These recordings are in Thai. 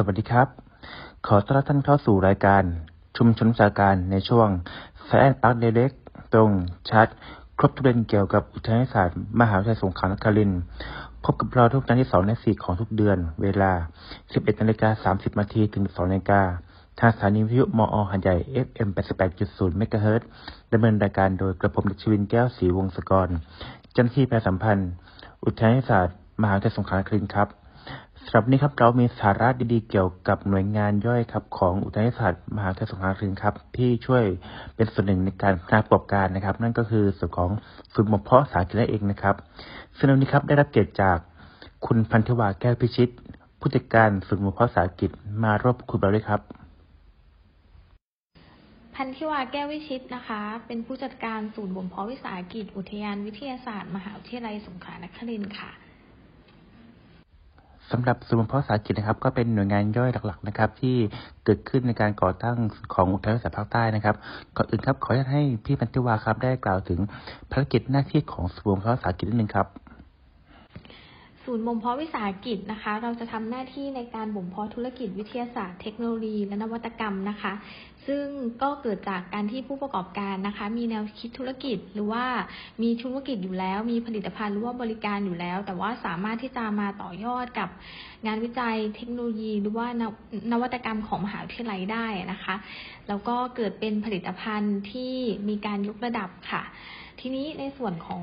สวัสดีครับ ขอต้อนรับท่านเข้าสู่รายการชุมชนวิชาการในช่วงแฟนปักเด็กตรงชัด ครบทุกเรื่องเกี่ยวกับอุทยานศาสตร์มหาวิทยาลัยสงขลานครินทร์พบกับเราทุกวันที่2และ4ของทุกเดือน เวลา 11นาฬิกา30นาทีถึง2นาฬิกาทางสถานีวิทยุมอหันใหญ่ FM 88.0เมกะเฮิรตซ์ดำเนินรายการโดยกระผมดิชวินแก้วศรีวงศกรเจ้าหน้าที่แพทยสัมพันธ์ อุทยานศาสตร์ มหาวิทยาลัยสงขลานครินทร์ครับ สำหรับนี้ครับเรามีสาระดีๆเกี่ยวกับหน่วยงานย่อยครับของอุทยานศาสตร์มหาวิทยาลัยสงขลานครินทร์ครับที่ช่วยเป็นส่วนหนึ่งในการพัฒนาประกอบการนะครับ นั่นก็คือส่วนของศูนย์บ่มเพาะสาหกิจนั่นเองนะครับซึ่งในวันนี้ครับได้รับเกียรติจากคุณพันธวาแก้วพิชิต ผู้จัดการศูนย์บ่มเพาะสาหกิจมาร่วมคุยกับเราด้วยครับ พันธิวาแก้ววิชิตนะคะ เป็นผู้จัดการศูนย์บ่มเพาะวิสาหกิจ อุทยานวิทยาศาสตร์ มหาวิทยาลัยสงขลานครินทร์ค่ะ สำหรับศูนย์บ่มเพาะสาหกิจนะครับ ก็เป็นหน่วยงานย่อยหลักๆนะครับ ที่เกิดขึ้นในการก่อตั้งของอุทยานศาตร์ภาคใต้นะครับก่อนอื่นครับขออนุญาตให้พี่พันธิวาครับได้กล่าวถึงภารกิจหน้าที่ของศูนย์บ่มเพาะสาหกิจนิดนึงครับ ศูนย์บ่มเพาะวิสาหกิจนะคะ เราจะทำหน้าที่ในการบ่มเพาะธุรกิจวิทยาศาสตร์เทคโนโลยีและนวัตกรรมนะคะ ซึ่งก็เกิดจากการที่ผู้ประกอบการนะคะ มีแนวคิดธุรกิจหรือว่ามีธุรกิจอยู่แล้ว มีผลิตภัณฑ์หรือว่าบริการอยู่แล้ว แต่ว่าสามารถที่จะมาต่อยอดกับงานวิจัยเทคโนโลยีหรือว่านวนวัตกรรมของมหาวิทยาลัยได้นะคะ แล้วก็เกิดเป็นผลิตภัณฑ์ที่มีการยกระดับค่ะ ทีนี้ในส่วนของ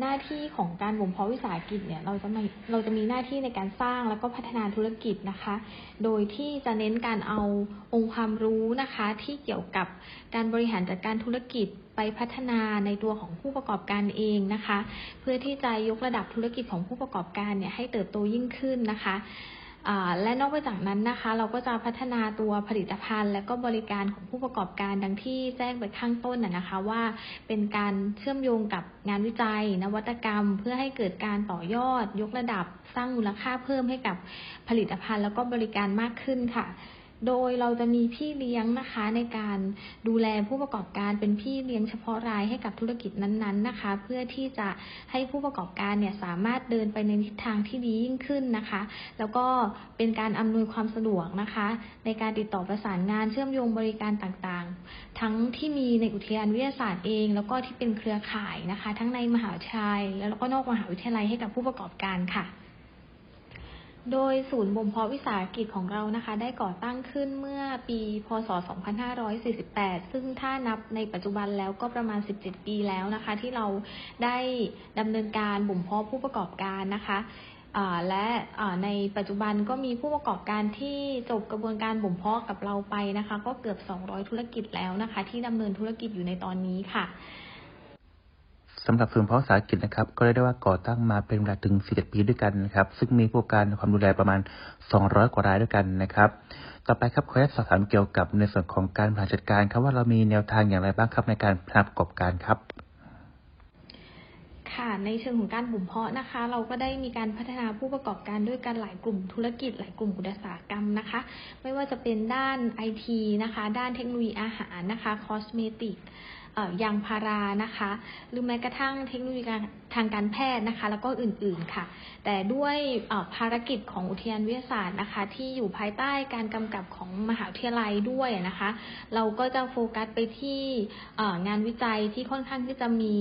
หน้าที่ของการบ่มเพาะวิสาหกิจเนี่ยเราจะมีเราจะมีหน้าที่ในการสร้างแล้วก็พัฒนาธุรกิจนะคะ โดยที่จะเน้นการเอาองค์ความรู้นะคะ ที่เกี่ยวกับการบริหารจัดการธุรกิจไปพัฒนาในตัวของผู้ประกอบการเองนะคะ เพื่อที่จะยกระดับธุรกิจของผู้ประกอบการเนี่ยให้เติบโตยิ่งขึ้นนะคะ และนอกไปจากนั้นนะคะ เราก็จะพัฒนาตัวผลิตภัณฑ์ และก็บริการของผู้ประกอบการดังที่แจ้งไปข้างต้นนะคะว่า เป็นการเชื่อมโยงกับงานวิจัย นวัตกรรม เพื่อให้เกิดการต่อยอด ยกระดับ สร้างมูลค่าเพิ่มให้กับผลิตภัณฑ์ แล้วก็บริการมากขึ้นค่ะ โดยเราจะมีพี่เลี้ยงนะคะในการดูแลผู้ประกอบการเป็นพี่เลี้ยงเฉพาะรายให้กับธุรกิจนั้นๆนะคะ เพื่อที่จะให้ผู้ประกอบการเนี่ยสามารถเดินไปในทิศทางที่ดียิ่งขึ้นนะคะ แล้วก็เป็นการอำนวยความสะดวกนะคะ ในการติดต่อประสานงานเชื่อมโยงบริการต่างๆ ทั้งที่มีในอุทยานวิทยาศาสตร์เอง แล้วก็ที่เป็นเครือข่ายนะคะ ทั้งในมหาวิทยาลัยแล้วก็นอกมหาวิทยาลัยให้กับผู้ประกอบการค่ะ โดยศูนย์บ่มเพาะวิสาหกิจของเรานะคะ ได้ก่อตั้งขึ้นเมื่อปีพศ 2548 ซึ่งถ้านับในปัจจุบันแล้วก็ประมาณ 17 ปีแล้วนะคะ ที่เราได้ดำเนินการบ่มเพาะผู้ประกอบการนะคะและในปัจจุบันก็มีผู้ประกอบการที่จบกระบวนการบ่มเพาะกับเราไปนะคะ ก็เกือบ 200 ธุรกิจแล้วนะคะ ที่ดำเนินธุรกิจอยู่ในตอนนี้ค่ะ สำหรับศูนย์เพาะสาหกิจนะครับ ก็เรียกได้ว่าก่อตั้งมาเป็นเวลาถึง 17 ปีด้วยกันนะครับ ซึ่งมีผู้การความดูแลประมาณ 200 กว่ารายด้วยกันนะครับ ต่อไปครับขออนุญาตสอบถามเกี่ยวกับในส่วนของการบริหารจัดการครับว่าเรามีแนวทางอย่างไรบ้างครับในการพนาประกอบการครับค่ะในเชิงของการบุ่มเพาะนะคะ เราก็ได้มีการพัฒนาผู้ประกอบการด้วยกันหลายกลุ่มธุรกิจ หลายกลุ่มอุตสาหกรรมนะคะ ไม่ว่าจะเป็นด้านไอทีนะคะ ด้านเทคโนโลยีอาหารนะคะคอสเมติก ยางพารานะคะ หรือแม้กระทั่งเทคโนโลยีทางการแพทย์นะคะ แล้วก็อื่นๆค่ะ แต่ด้วยภารกิจของอุทยานวิทยาศาสตร์นะคะ ที่อยู่ภายใต้การกำกับของมหาวิทยาลัยด้วยนะคะ เราก็จะโฟกัสไปที่งานวิจัยที่ค่อนข้างที่จะมี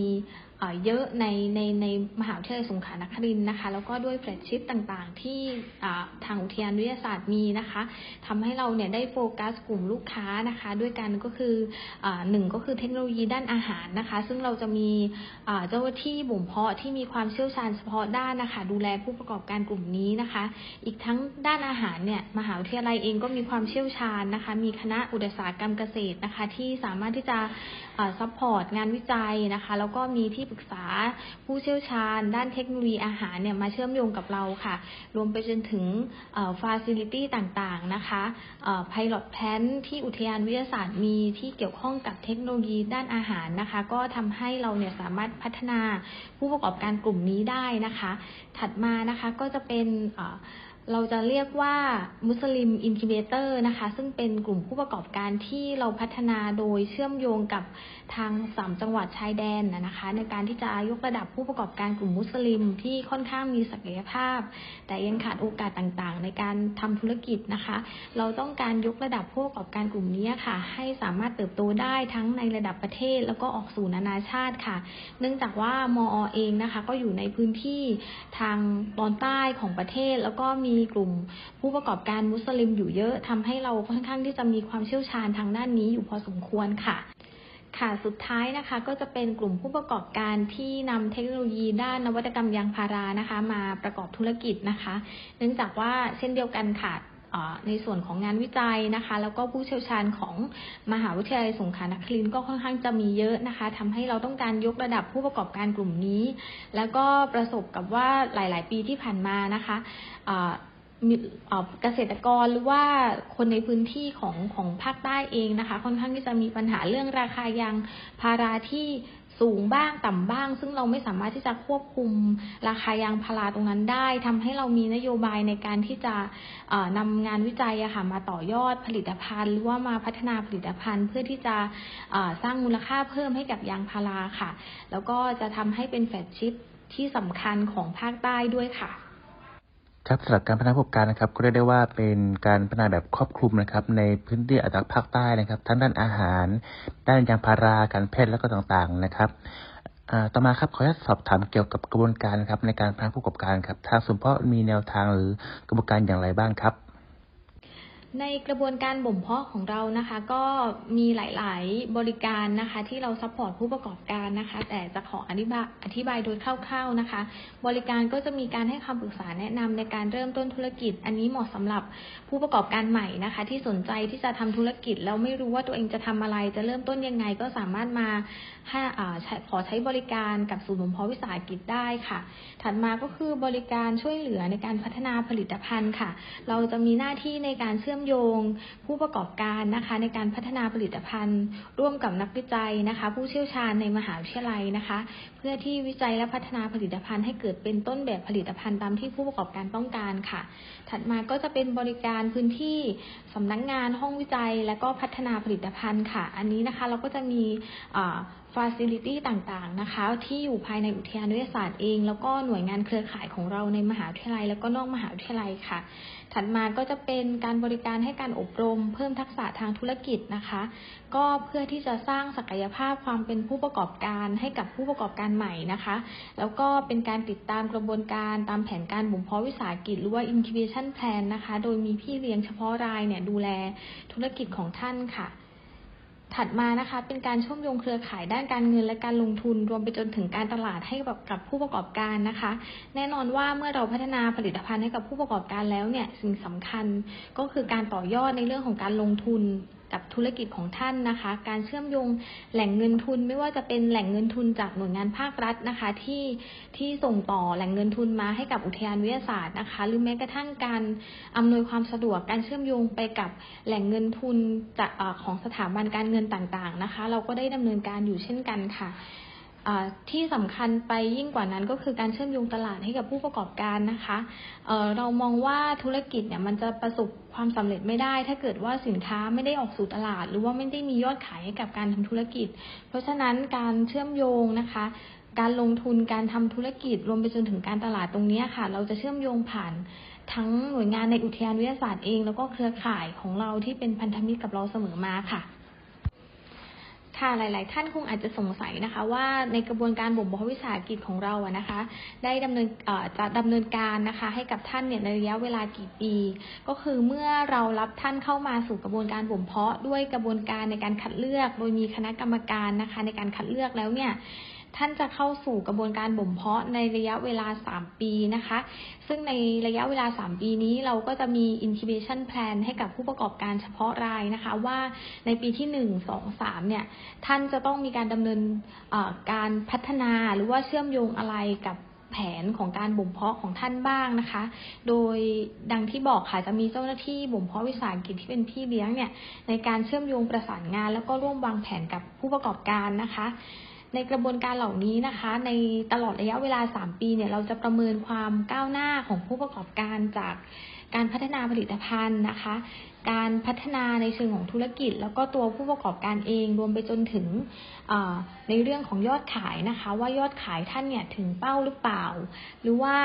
เยอะในในในมหาวิทยาลัยสงขลานครินทร์นะคะ แล้วก็ด้วย flagship ต่างๆ ที่ทางอุทยานวิทยาศาสตร์มีนะคะทำให้เราเนี่ยได้โฟกัสกลุ่มลูกค้านะคะ ด้วยกันก็คือหนึ่งก็คือเทคโนโลยีด้านอาหารนะคะ ซึ่งเราจะมีเจ้าหน้าที่บ่มเพาะที่มีความเชี่ยวชาญเฉพาะด้านนะคะ ดูแลผู้ประกอบการกลุ่มนี้นะคะ อีกทั้งด้านอาหารเนี่ยมหาวิทยาลัยเองก็มีความเชี่ยวชาญนะคะ มีคณะอุตสาหกรรมเกษตรนะคะ ที่สามารถที่จะ support งานวิจัยนะคะ แล้วก็มีที่ปรึกษา ผู้เชี่ยวชาญ ด้านเทคโนโลยีอาหารเนี่ยมาเชื่อมโยงกับเราค่ะ รวมไปจนถึง facility ต่างๆนะคะ pilot plant ที่อุทยานวิทยาศาสตร์มีที่เกี่ยวข้องกับเทคโนโลยีด้านอาหารนะคะ ก็ทำให้เราเนี่ยสามารถพัฒนาผู้ประกอบการกลุ่มนี้ได้นะคะ ถัดมานะคะก็จะเป็น เราจะเรียกว่า Muslim Incubator นะคะ ซึ่งเป็นกลุ่มผู้ประกอบการที่เราพัฒนาโดยเชื่อมโยงกับทางสามจังหวัดชายแดนนะคะ ในการที่จะยกระดับผู้ประกอบการกลุ่มมุสลิมที่ค่อนข้างมีศักยภาพ แต่ยังขาดโอกาสต่างๆ ในการทำธุรกิจนะคะ เราต้องการยกระดับผู้ประกอบการกลุ่มนี้ค่ะ ให้สามารถเติบโตได้ทั้งในระดับประเทศ แล้วก็ออกสู่นานาชาติค่ะ เนื่องจากว่ามอเองนะคะ ก็อยู่ในพื้นที่ทางตอนใต้ของประเทศแล้วก็มีีกลุ่มผู้ประกอบการมุสลิมอยู่เยอะทำให้เราค่อนข้างที่จะมีความเชี่ยวชาญทางด้านนี้อยู่พอสมควรค่ะค่ะ สุดท้ายนะคะก็จะเป็นกลุ่มผู้ประกอบการที่นำเทคโนโลยีด้านนวัตกรรมยางพารานะคะ มาประกอบธุรกิจนะคะ เนื่องจากว่าเช่นเดียวกันค่ะ ในส่วนของงานวิจัยนะคะ แล้วก็ผู้เชี่ยวชาญของมหาวิทยาลัยสงขลานครินทร์ก็ค่อนข้างจะมีเยอะนะคะทำให้เราต้องการยกระดับผู้ประกอบการกลุ่มนี้ แล้วก็ประสบกับว่าหลาย ๆ ปีที่ผ่านมานะคะเกษตรกรหรือว่าคนในพื้นที่ของของภาคใต้เองนะคะ ค่อนข้างที่จะมีปัญหาเรื่องราคายางพาราที่ สูงบ้างต่ำบ้าง ซึ่งเราไม่สามารถที่จะควบคุมราคายางพาราตรงนั้นได้ทำให้เรามีนโยบายในการที่จะนำงานวิจัยค่ะมาต่อยอดผลิตภัณฑ์ หรือว่ามาพัฒนาผลิตภัณฑ์ เพื่อที่จะสร้างมูลค่าเพิ่มให้กับยางพาราค่ะ แล้วก็จะทำให้เป็นแฟลชิพที่สำคัญของภาคใต้ด้วยค่ะ ครับสำหรับการพัฒนาประกอบการนะครับก็เรียกได้ว่าเป็นการพัฒนาแบบครอบคลุมนะครับ ในพื้นที่อัตภาคใต้นะครับ ทั้งด้านอาหาร ด้านยางพาราการแพทย์แล้วก็ต่างๆนะครับต่อมาครับขออนุญาตสอบถามเกี่ยวกับกระบวนการนะครับในการพัฒนาผู้ประกอบการครับทางศูนย์บ่มเพาะมีแนวทางหรือกระบวนการอย่างไรบ้างครับ ในกระบวนการบ่มเพาะของเรานะคะ ก็มีหลาย ๆ บริการนะคะ ที่เรา support ผู้ประกอบการนะคะ แต่จะขออธิบายอธิบายโดยคร่าว ๆนะคะ บริการก็จะมีการให้คำปรึกษาแนะนำในการเริ่มต้นธุรกิจ อันนี้เหมาะสำหรับผู้ประกอบการใหม่นะคะ ที่สนใจที่จะทำธุรกิจแล้วไม่รู้ว่าตัวเองจะทำอะไร จะเริ่มต้นยังไงก็สามารถมา ให้ขอใช้บริการกับศูนย์บ่มเพาะวิสาหกิจได้ค่ะ ถัดมาก็คือบริการช่วยเหลือในการพัฒนาผลิตภัณฑ์ค่ะ เราจะมีหน้าที่ในการเชื่อมโยงผู้ประกอบการนะคะ ในการพัฒนาผลิตภัณฑ์ ร่วมกับนักวิจัยนะคะ ผู้เชี่ยวชาญในมหาวิทยาลัยนะคะ เพื่อที่วิจัยและพัฒนาผลิตภัณฑ์ให้เกิดเป็นต้นแบบผลิตภัณฑ์ตามที่ผู้ประกอบการต้องการค่ะ ถัดมาก็จะเป็นบริการพื้นที่สำนักงงานห้องวิจัย และก็พัฒนาผลิตภัณฑ์ค่ะ อันนี้นะคะเราก็จะมีฟาซิลิตี้ต่างๆนะคะ ที่อยู่ภายในอุทยานวิทยาศาสตร์เอง แล้วก็หน่วยงานเครือข่ายของเราในมหาวิทยาลัย แล้วก็นอกมหาวิทยาลัยค่ะ ถัดมาก็จะเป็นการบริการให้การอบรม เพิ่มทักษะทางธุรกิจนะคะ ก็เพื่อที่จะสร้างศักยภาพความเป็นผู้ประกอบการให้กับผู้ประกอบการใหม่นะคะ แล้วก็เป็นการติดตามกระบวนการตามแผนการบ่มเพาะวิสาหกิจหรือว่า incubation plan นะคะ โดยมีพี่เลี้ยงเฉพาะรายเนี่ยดูแลธุรกิจของท่านค่ะ ถัดมานะคะ เป็นการเชื่อมโยงเครือข่ายด้านการเงินและการลงทุน รวมไปจนถึงการตลาดให้กับกับผู้ประกอบการนะคะ แน่นอนว่าเมื่อเราพัฒนาผลิตภัณฑ์ให้กับผู้ประกอบการแล้วเนี่ยสิ่งสำคัญก็คือการต่อยอดในเรื่องของการลงทุนกับธุรกิจของท่านนะคะ การเชื่อมโยงแหล่งเงินทุนไม่ว่าจะเป็นแหล่งเงินทุนจากหน่วยงานภาครัฐนะคะ ที่ที่ส่งต่อแหล่งเงินทุนมาให้กับอุทยานวิทยาศาสตร์นะคะ หรือแม้กระทั่งการอำนวยความสะดวกการเชื่อมโยงไปกับแหล่งเงินทุนจากของสถาบันการเงินต่างๆนะคะ เราก็ได้ดำเนินการอยู่เช่นกันค่ะ ที่สำคัญไปยิ่งกว่านั้นก็คือการเชื่อมโยงตลาดให้กับผู้ประกอบการนะคะเเรามองว่าธุรกิจเนี่ยมันจะประสบความสำเร็จไม่ได้ ถ้าเกิดว่าสินค้าไม่ได้ออกสู่ตลาด หรือว่าไม่ได้มียอดขายให้กับการทำธุรกิจ เพราะฉะนั้นการเชื่อมโยงนะคะการลงทุนการทำธุรกิจรวมไปจนถึงการตลาดตรงนี้ค่ะ เราจะเชื่อมโยงผ่านทั้งหน่วยงานในอุทยานวิทยาศาสตร์เอง แล้วก็เครือข่ายของเราที่เป็นพันธมิตรกับเราเสมอมาค่ะ ค่ะหลาย ๆ ท่านคงอาจจะสงสัยนะคะ ว่าในกระบวนการบ่มเพาะวิสาหกิจของเราอะนะคะ ได้ดำเนินจะดำเนินการนะคะ ให้กับท่านเนี่ยในระยะเวลากี่ปี ก็คือเมื่อเรารับท่านเข้ามาสู่กระบวนการบ่มเพาะด้วยกระบวนการในการคัดเลือก โดยมีคณะกรรมการนะคะ ในการคัดเลือกแล้วเนี่ย ท่านจะเข้าสู่กระบวนการบ่มเพาะในระยะเวลา 3 ปีนะคะ ซึ่งในระยะเวลา 3 ปีนี้เราก็จะมี incubation plan ให้กับผู้ประกอบการเฉพาะรายนะคะ ว่าในปีที่ 1 2 3 เนี่ย ท่านจะต้องมีการดำเนินการพัฒนาหรือว่าเชื่อมโยงอะไรกับแผนของการบ่มเพาะของท่านบ้างนะคะ โดยดังที่บอกค่ะจะมีเจ้าหน้าที่บ่มเพาะวิสาหกิจที่เป็นพี่เลี้ยงเนี่ยในการเชื่อมโยงประสานงาน แล้วก็ร่วมวางแผนกับผู้ประกอบการนะคะ ในกระบวนการเหล่านี้นะคะ ในตลอดระยะเวลา 3 ปีเนี่ยเราจะประเมินความก้าวหน้าของผู้ประกอบการจากการพัฒนาผลิตภัณฑ์นะคะ การพัฒนาในเชิงของธุรกิจ แล้วก็ตัวผู้ประกอบการเองรวมไปจนถึงในเรื่องของยอดขายนะคะ ว่ายอดขายท่านเนี่ยถึงเป้าหรือเปล่า หรือว่า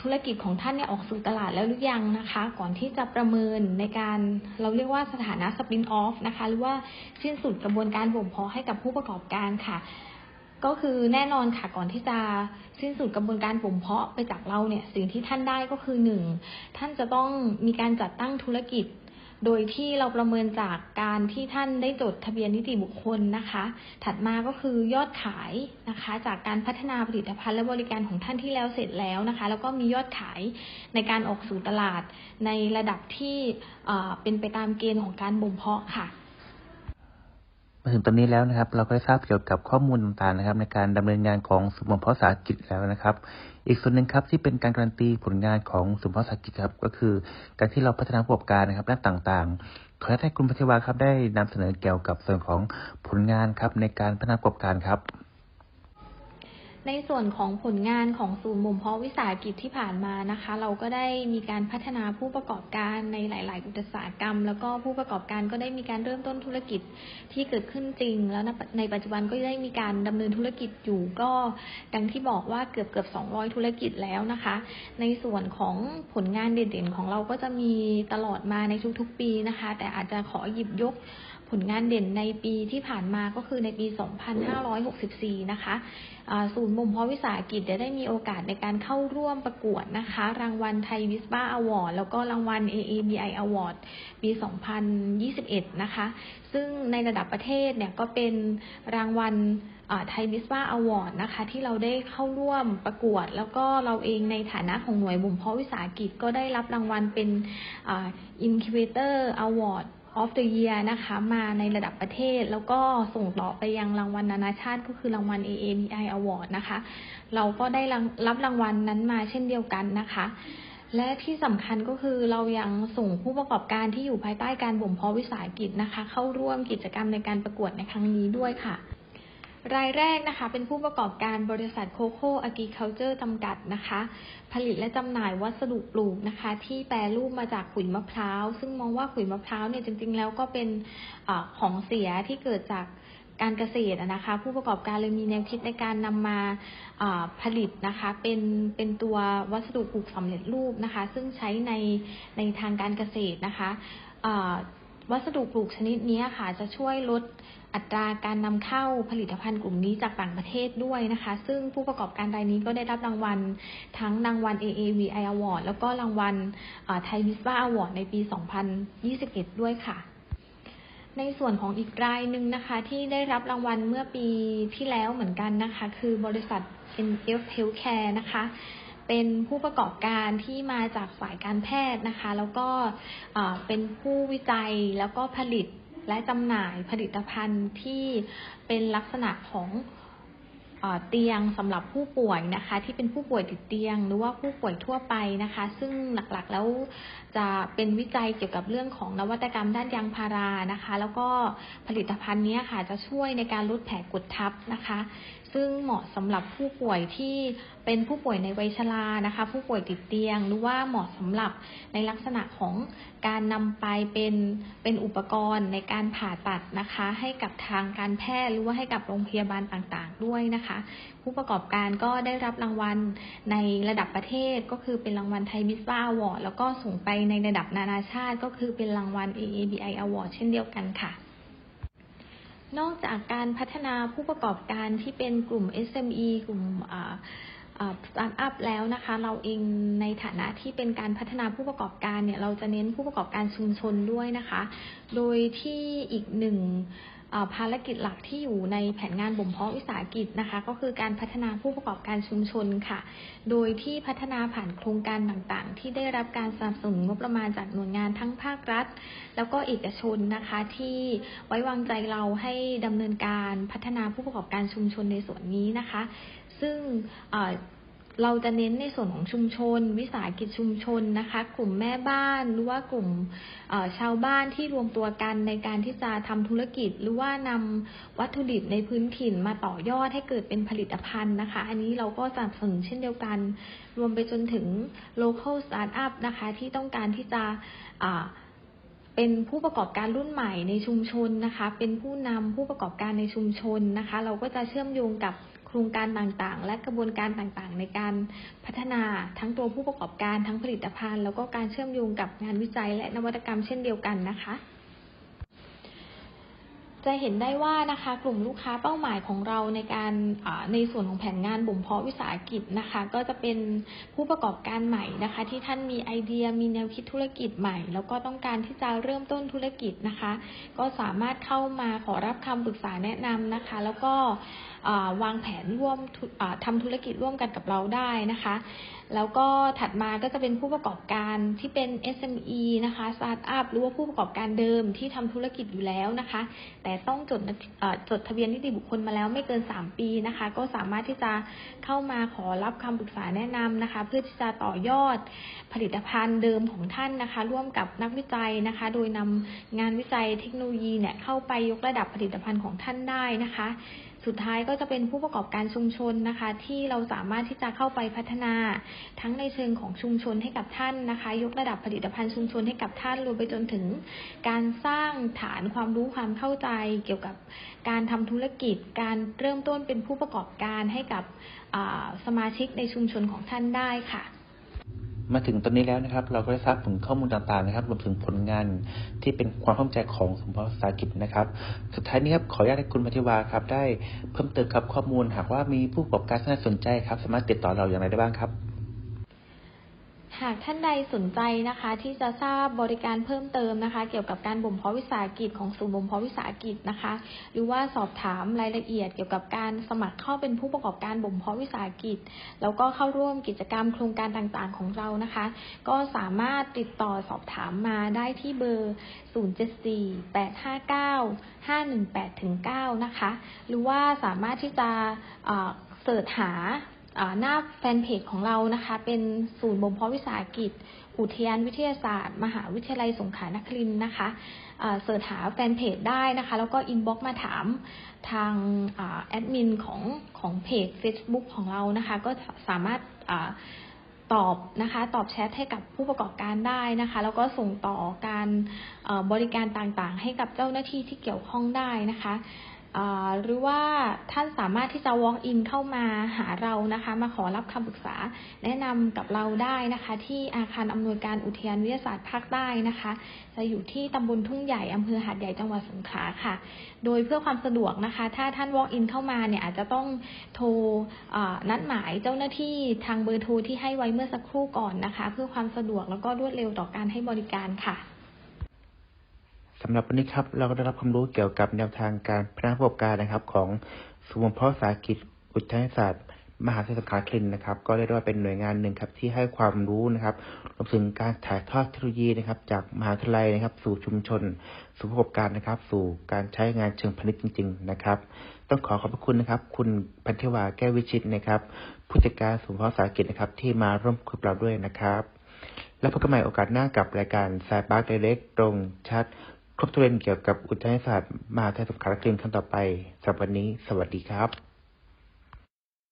ธุรกิจของท่านเนี่ยออกสู่ตลาดแล้วหรือยังนะคะ ก่อนที่จะประเมินในการเราเรียกว่าสถานะสปินออฟนะคะ หรือว่าสิ้นสุดกระบวนการบ่มเพาะให้กับผู้ประกอบการค่ะ ก็คือแน่นอนค่ะก่อนที่จะสิ้นสุดกระบวนการบ่มเพาะไปจากเราเนี่ยสิ่งที่ท่านได้ก็คือหนึ่งท่านจะต้องมีการจัดตั้งธุรกิจ โดยที่เราประเมินจากการที่ท่านได้จดทะเบียนนิติบุคคลนะคะ ถัดมาก็คือยอดขายนะคะ จากการพัฒนาผลิตภัณฑ์และบริการของท่านที่แล้วเสร็จแล้วนะคะ แล้วก็มียอดขายในการออกสู่ตลาดในระดับที่เป็นไปตามเกณฑ์ของการบ่มเพาะค่ะ มาถึงตอนนี้แล้วนะครับ เราก็ได้ทราบเกี่ยวกับข้อมูลต่างๆนะครับ ในการดำเนินงานของสมรภาสากิจแล้วนะครับ อีกส่วนหนึ่งครับที่เป็นการการันตีผลงานของสมรภาสากิจครับก็คือ การที่เราพัฒนาประกอบการนะครับด้านต่างๆขอให้คุณพัทวาครับได้นำเสนอเกี่ยวกับส่วนของผลงานครับในการพัฒนาประกอบการครับ ในส่วนของผลงานของศูนย์บ่มเพาะวิสาหกิจที่ผ่านมานะคะ เราก็ได้มีการพัฒนาผู้ประกอบการในหลาย ๆ อุตสาหกรรม แล้วก็ผู้ประกอบการก็ได้มีการเริ่มต้นธุรกิจที่เกิดขึ้นจริง แล้วในปัจจุบันก็ได้มีการดำเนินธุรกิจอยู่ก็ดังที่บอกว่าเกือบเกือบ200 ธุรกิจแล้วนะคะ ในส่วนของผลงานเด่น ๆ ของเราก็จะมีตลอดมาในทุก ๆ ปีนะคะ แต่อาจจะขอหยิบยก ผลงานเด่นในปีที่ผ่านมาก็คือในปี 2564 นะคะศูนย์บ่มเพาะวิสาหกิจได้มีโอกาสในการเข้าร่วมประกวดนะคะ รางวัลไทยวิสบ้าอวอร์ดแล้วก็รางวัล AABI Award ปี 2021 นะคะ ซึ่งในระดับประเทศเนี่ยก็เป็นรางวัลไทยวิสบ้าอวอร์ดนะคะ ที่เราได้เข้าร่วมประกวด แล้วก็เราเองในฐานะของหน่วยบ่มเพาะวิสาหกิจก็ได้รับรางวัลเป็น Incubator Award of the Year นะคะมาในระดับประเทศ แล้วก็ส่งต่อไปยังรางวัลนานาชาติก็คือรางวัล AABI Award นะคะ เราก็ได้รับรางวัลนั้นมาเช่นเดียวกันนะคะและที่สำคัญก็คือเรายังส่งผู้ประกอบการที่อยู่ภายใต้การบ่มเพาะวิสาหกิจนะคะ เข้าร่วมกิจกรรมในการประกวดในครั้งนี้ด้วยค่ะ รายแรกนะคะ เป็นผู้ประกอบการบริษัทโคโค่อากิเคาเจอร์จำกัดนะคะ ผลิตและจำหน่ายวัสดุปลูกนะคะ ที่แปรรูปมาจากขุยมะพร้าว ซึ่งมองว่าขุยมะพร้าวเนี่ยจริง ๆ แล้วก็เป็นอของเสียที่เกิดจากการเกษตรนะคะ ผู้ประกอบการเลยมีแนวคิดในการนำมาผลิตนะคะ เป็นเป็นตัววัสดุปลูกสำเร็จรูปนะคะ ซึ่งใช้ในในทางการเกษตรนะคะ วัสดุปลูกชนิดนี้ค่ะจะช่วยลดอัตราการนำเข้าผลิตภัณฑ์กลุ่มนี้จากต่างประเทศด้วยนะคะ ซึ่งผู้ประกอบการรายนี้ก็ได้รับรางวัลทั้งรางวัล AAVI Award แล้วก็รางวัลไทยวิสบ้าอวอร์ดในปี 2021 ด้วยค่ะ ในส่วนของอีกรายหนึ่งนะคะ ที่ได้รับรางวัลเมื่อปีที่แล้วเหมือนกันนะคะ คือบริษัท NF Healthcare นะคะ เป็นผู้ประกอบการที่มาจากฝ่ายการแพทย์นะคะ แล้วก็เป็นผู้วิจัยแล้วก็ผลิตและจำหน่ายผลิตภัณฑ์ที่เป็นลักษณะของเตียงสำหรับผู้ป่วยนะคะ ที่เป็นผู้ป่วยติดเตียง หรือว่าผู้ป่วยทั่วไปนะคะ ซึ่งหลักๆแล้วจะเป็นวิจัยเกี่ยวกับเรื่องของนวัตกรรมด้านยางพารานะคะ แล้วก็ผลิตภัณฑ์นี้ค่ะจะช่วยในการลดแผลกดทับนะคะซึ่งเหมาะสำหรับผู้ป่วยที่เป็นผู้ป่วยในวัยชรานะคะ ผู้ป่วยติดเตียง หรือว่าเหมาะสำหรับในลักษณะของการนำไปเป็นเป็นอุปกรณ์ในการผ่าตัดนะคะ ให้กับทางการแพทย์หรือว่าให้กับโรงพยาบาลต่างๆ ด้วยนะคะ ผู้ประกอบการก็ได้รับรางวัลในระดับประเทศก็คือเป็นรางวัลไทยมิสบ้าอวอร์ดแล้วก็ส่งไปในระดับนานาชาติ ก็คือเป็นรางวัล AABI Award เช่นเดียวกันค่ะ นอกจากการพัฒนาผู้ประกอบการที่เป็นกลุ่ม SME กลุ่มสตาร์ทอัพแล้วนะคะ เราเองในฐานะที่เป็นการพัฒนาผู้ประกอบการเนี่ย เราจะเน้นผู้ประกอบการชุมชนด้วยนะคะ โดยที่อีกหนึ่ง ภารกิจหลักที่อยู่ในแผนงานบ่มเพาะวิสาหกิจนะคะ ก็คือการพัฒนาผู้ประกอบการชุมชนค่ะ โดยที่พัฒนาผ่านโครงการต่างๆ ที่ได้รับการสนับสนุนงบประมาณจากหน่วยงานทั้งภาครัฐ แล้วก็เอกชนนะคะที่ไว้วางใจเราให้ดำเนินการพัฒนาผู้ประกอบการชุมชนในส่วนนี้นะคะ ซึ่ง เราจะเน้นในส่วนของชุมชน วิสาหกิจชุมชนนะคะ กลุ่มแม่บ้านหรือว่ากลุ่มชาวบ้านที่รวมตัวกันในการที่จะทำธุรกิจ หรือว่านำวัตถุดิบในพื้นถิ่นมาต่อยอดให้เกิดเป็นผลิตภัณฑ์นะคะ อันนี้เราก็สนับสนุนเช่นเดียวกัน รวมไปจนถึง local startup นะคะ ที่ต้องการที่จะเป็นผู้ประกอบการรุ่นใหม่ในชุมชนนะคะ เป็นผู้นำผู้ประกอบการในชุมชนนะคะ เราก็จะเชื่อมโยงกับ โครงการต่างๆ และกระบวนการต่างๆ ในการพัฒนาทั้งตัวผู้ประกอบการทั้งผลิตภัณฑ์ แล้วก็การเชื่อมโยงกับงานวิจัยและนวัตกรรมเช่นเดียวกันนะคะ จะเห็นได้ว่านะคะ กลุ่มลูกค้าเป้าหมายของเราในการในส่วนของแผนงานบ่มเพาะวิสาหกิจนะคะ ก็จะเป็นผู้ประกอบการใหม่นะคะ ที่ท่านมีไอเดียมีแนวคิดธุรกิจใหม่ แล้วก็ต้องการที่จะเริ่มต้นธุรกิจนะคะ ก็สามารถเข้ามาขอรับคำปรึกษาแนะนำนะคะ แล้วก็วางแผนร่วมทำธุรกิจร่วมกันกับเราได้นะคะ แล้วก็ถัดมาก็จะเป็นผู้ประกอบการที่เป็น SME นะคะสตาร์ทอัพหรือว่าผู้ประกอบการเดิมที่ทำธุรกิจอยู่แล้วนะคะ แต่ต้องจดจดทะเบียนนิติบุคคลมาแล้วไม่เกิน 3 ปีนะคะ ก็สามารถที่จะเข้ามาขอรับคำปรึกษาแนะนำนะคะ เพื่อที่จะต่อยอดผลิตภัณฑ์เดิมของท่านนะคะ ร่วมกับนักวิจัยนะคะ โดยนำงานวิจัยเทคโนโลยีเนี่ยเข้าไปยกระดับผลิตภัณฑ์ของท่านได้นะคะ สุดท้ายก็จะเป็นผู้ประกอบการชุมชนนะคะ ที่เราสามารถที่จะเข้าไปพัฒนา ทั้งในเชิงของชุมชนให้กับท่านนะคะ ยกระดับผลิตภัณฑ์ชุมชนให้กับท่านรวมไปจนถึง การสร้างฐานความรู้ความเข้าใจ เกี่ยวกับการทำธุรกิจ การเริ่มต้นเป็นผู้ประกอบการให้กับสมาชิกในชุมชนของท่านได้ค่ะ มาถึงตอนนี้แล้วนะครับ เราก็ได้ทราบถึงข้อมูลต่างๆนะครับ รวมถึงผลงานที่เป็นความเข้าใจของสมภาษากิจนะครับ สุดท้ายนี้ครับขออนุญาตให้คุณพัทิวาครับ ได้เพิ่มเติมครับข้อมูลหากว่ามีผู้ประกอบการที่น่าสนใจครับ สามารถติดต่อเราอย่างไรได้บ้างครับ หากท่านใดสนใจนะคะ ที่จะทราบบริการเพิ่มเติมนะคะ เกี่ยวกับการบ่มเพาะวิสาหกิจของศูนย์บ่มเพาะวิสาหกิจนะคะ หรือว่าสอบถามรายละเอียดเกี่ยวกับการสมัครเข้าเป็นผู้ประกอบการบ่มเพาะวิสาหกิจ แล้วก็เข้าร่วมกิจกรรมโครงการต่างๆของเรานะคะ ก็สามารถติดต่อสอบถามมาได้ที่เบอร์ 074-859-518-9 นะคะ หรือว่าสามารถที่จะ search หา หน้าแฟนเพจของเรานะคะ เป็นศูนย์บ่มเพาะวิสาหกิจ อุทยานวิทยาศาสตร์ มหาวิทยาลัยสงขลานครินทร์นะคะ search หาแฟนเพจได้นะคะ แล้วก็ inbox มาถามทางแอดมินของของ page Facebook ของเรานะคะ ก็สามารถตอบนะคะตอบแชทให้กับผู้ประกอบการได้นะคะ แล้วก็ส่งต่อการบริการต่างๆ ให้กับเจ้าหน้าที่ที่เกี่ยวข้องได้นะคะ หรือว่าท่านสามารถที่จะ walk in เข้ามาหาเรานะคะ มาขอรับคำปรึกษา แนะนำกับเราได้นะคะ ที่อาคารอำนวยการอุทยานวิทยาศาสตร์ภาคใต้นะคะ จะอยู่ที่ตำบลทุ่งใหญ่อำเภอหาดใหญ่จังหวัดสงขลาค่ะ โดยเพื่อความสะดวกนะคะ ถ้าท่าน walk in เข้ามาเนี่ยอาจจะต้องโทรนัดหมายเจ้าหน้าที่ทางเบอร์โทรที่ให้ไว้เมื่อสักครู่ก่อนนะคะ เพื่อความสะดวกแล้วก็รวดเร็วต่อการให้บริการค่ะ สำหรับวันนี้ครับเราก็ได้รับความรู้เกี่ยวกับแนวทางการพัฒนาระบบการนะครับ ของสมุนเพาะสาหกิจอุทยศาสตร์ มหาวิทยาลัยคลินนะครับ ก็เรียกว่าเป็นหน่วยงานหนึ่งครับที่ให้ความรู้นะครับรวมถึงการถ่ายทอดเทคโนโลยีนะครับ จากมหาวิทยาลัยนะครับ สู่ชุมชน สู่ผู้ประกอบการนะครับ สู่การใช้งานเชิงพาณิชย์จริง ๆ นะครับ ต้องขอขอบพระคุณนะครับ คุณพันธิวาแก้ววิชิตนะครับ ผู้จัดการสมุนเพาะสาหกิจนะครับ ที่มาร่วมคุยกับเราด้วยนะครับ แล้วพบกันใหม่โอกาสหน้ากับรายการสายปาร์คเล็กตรงชัด ครบทุเรียนเกี่ยวกับอุทยศาสตร์มหาวิทยสงขลานคลินคร์ขั้นต่อไปสำหรับวันนี้ สวัสดีครับ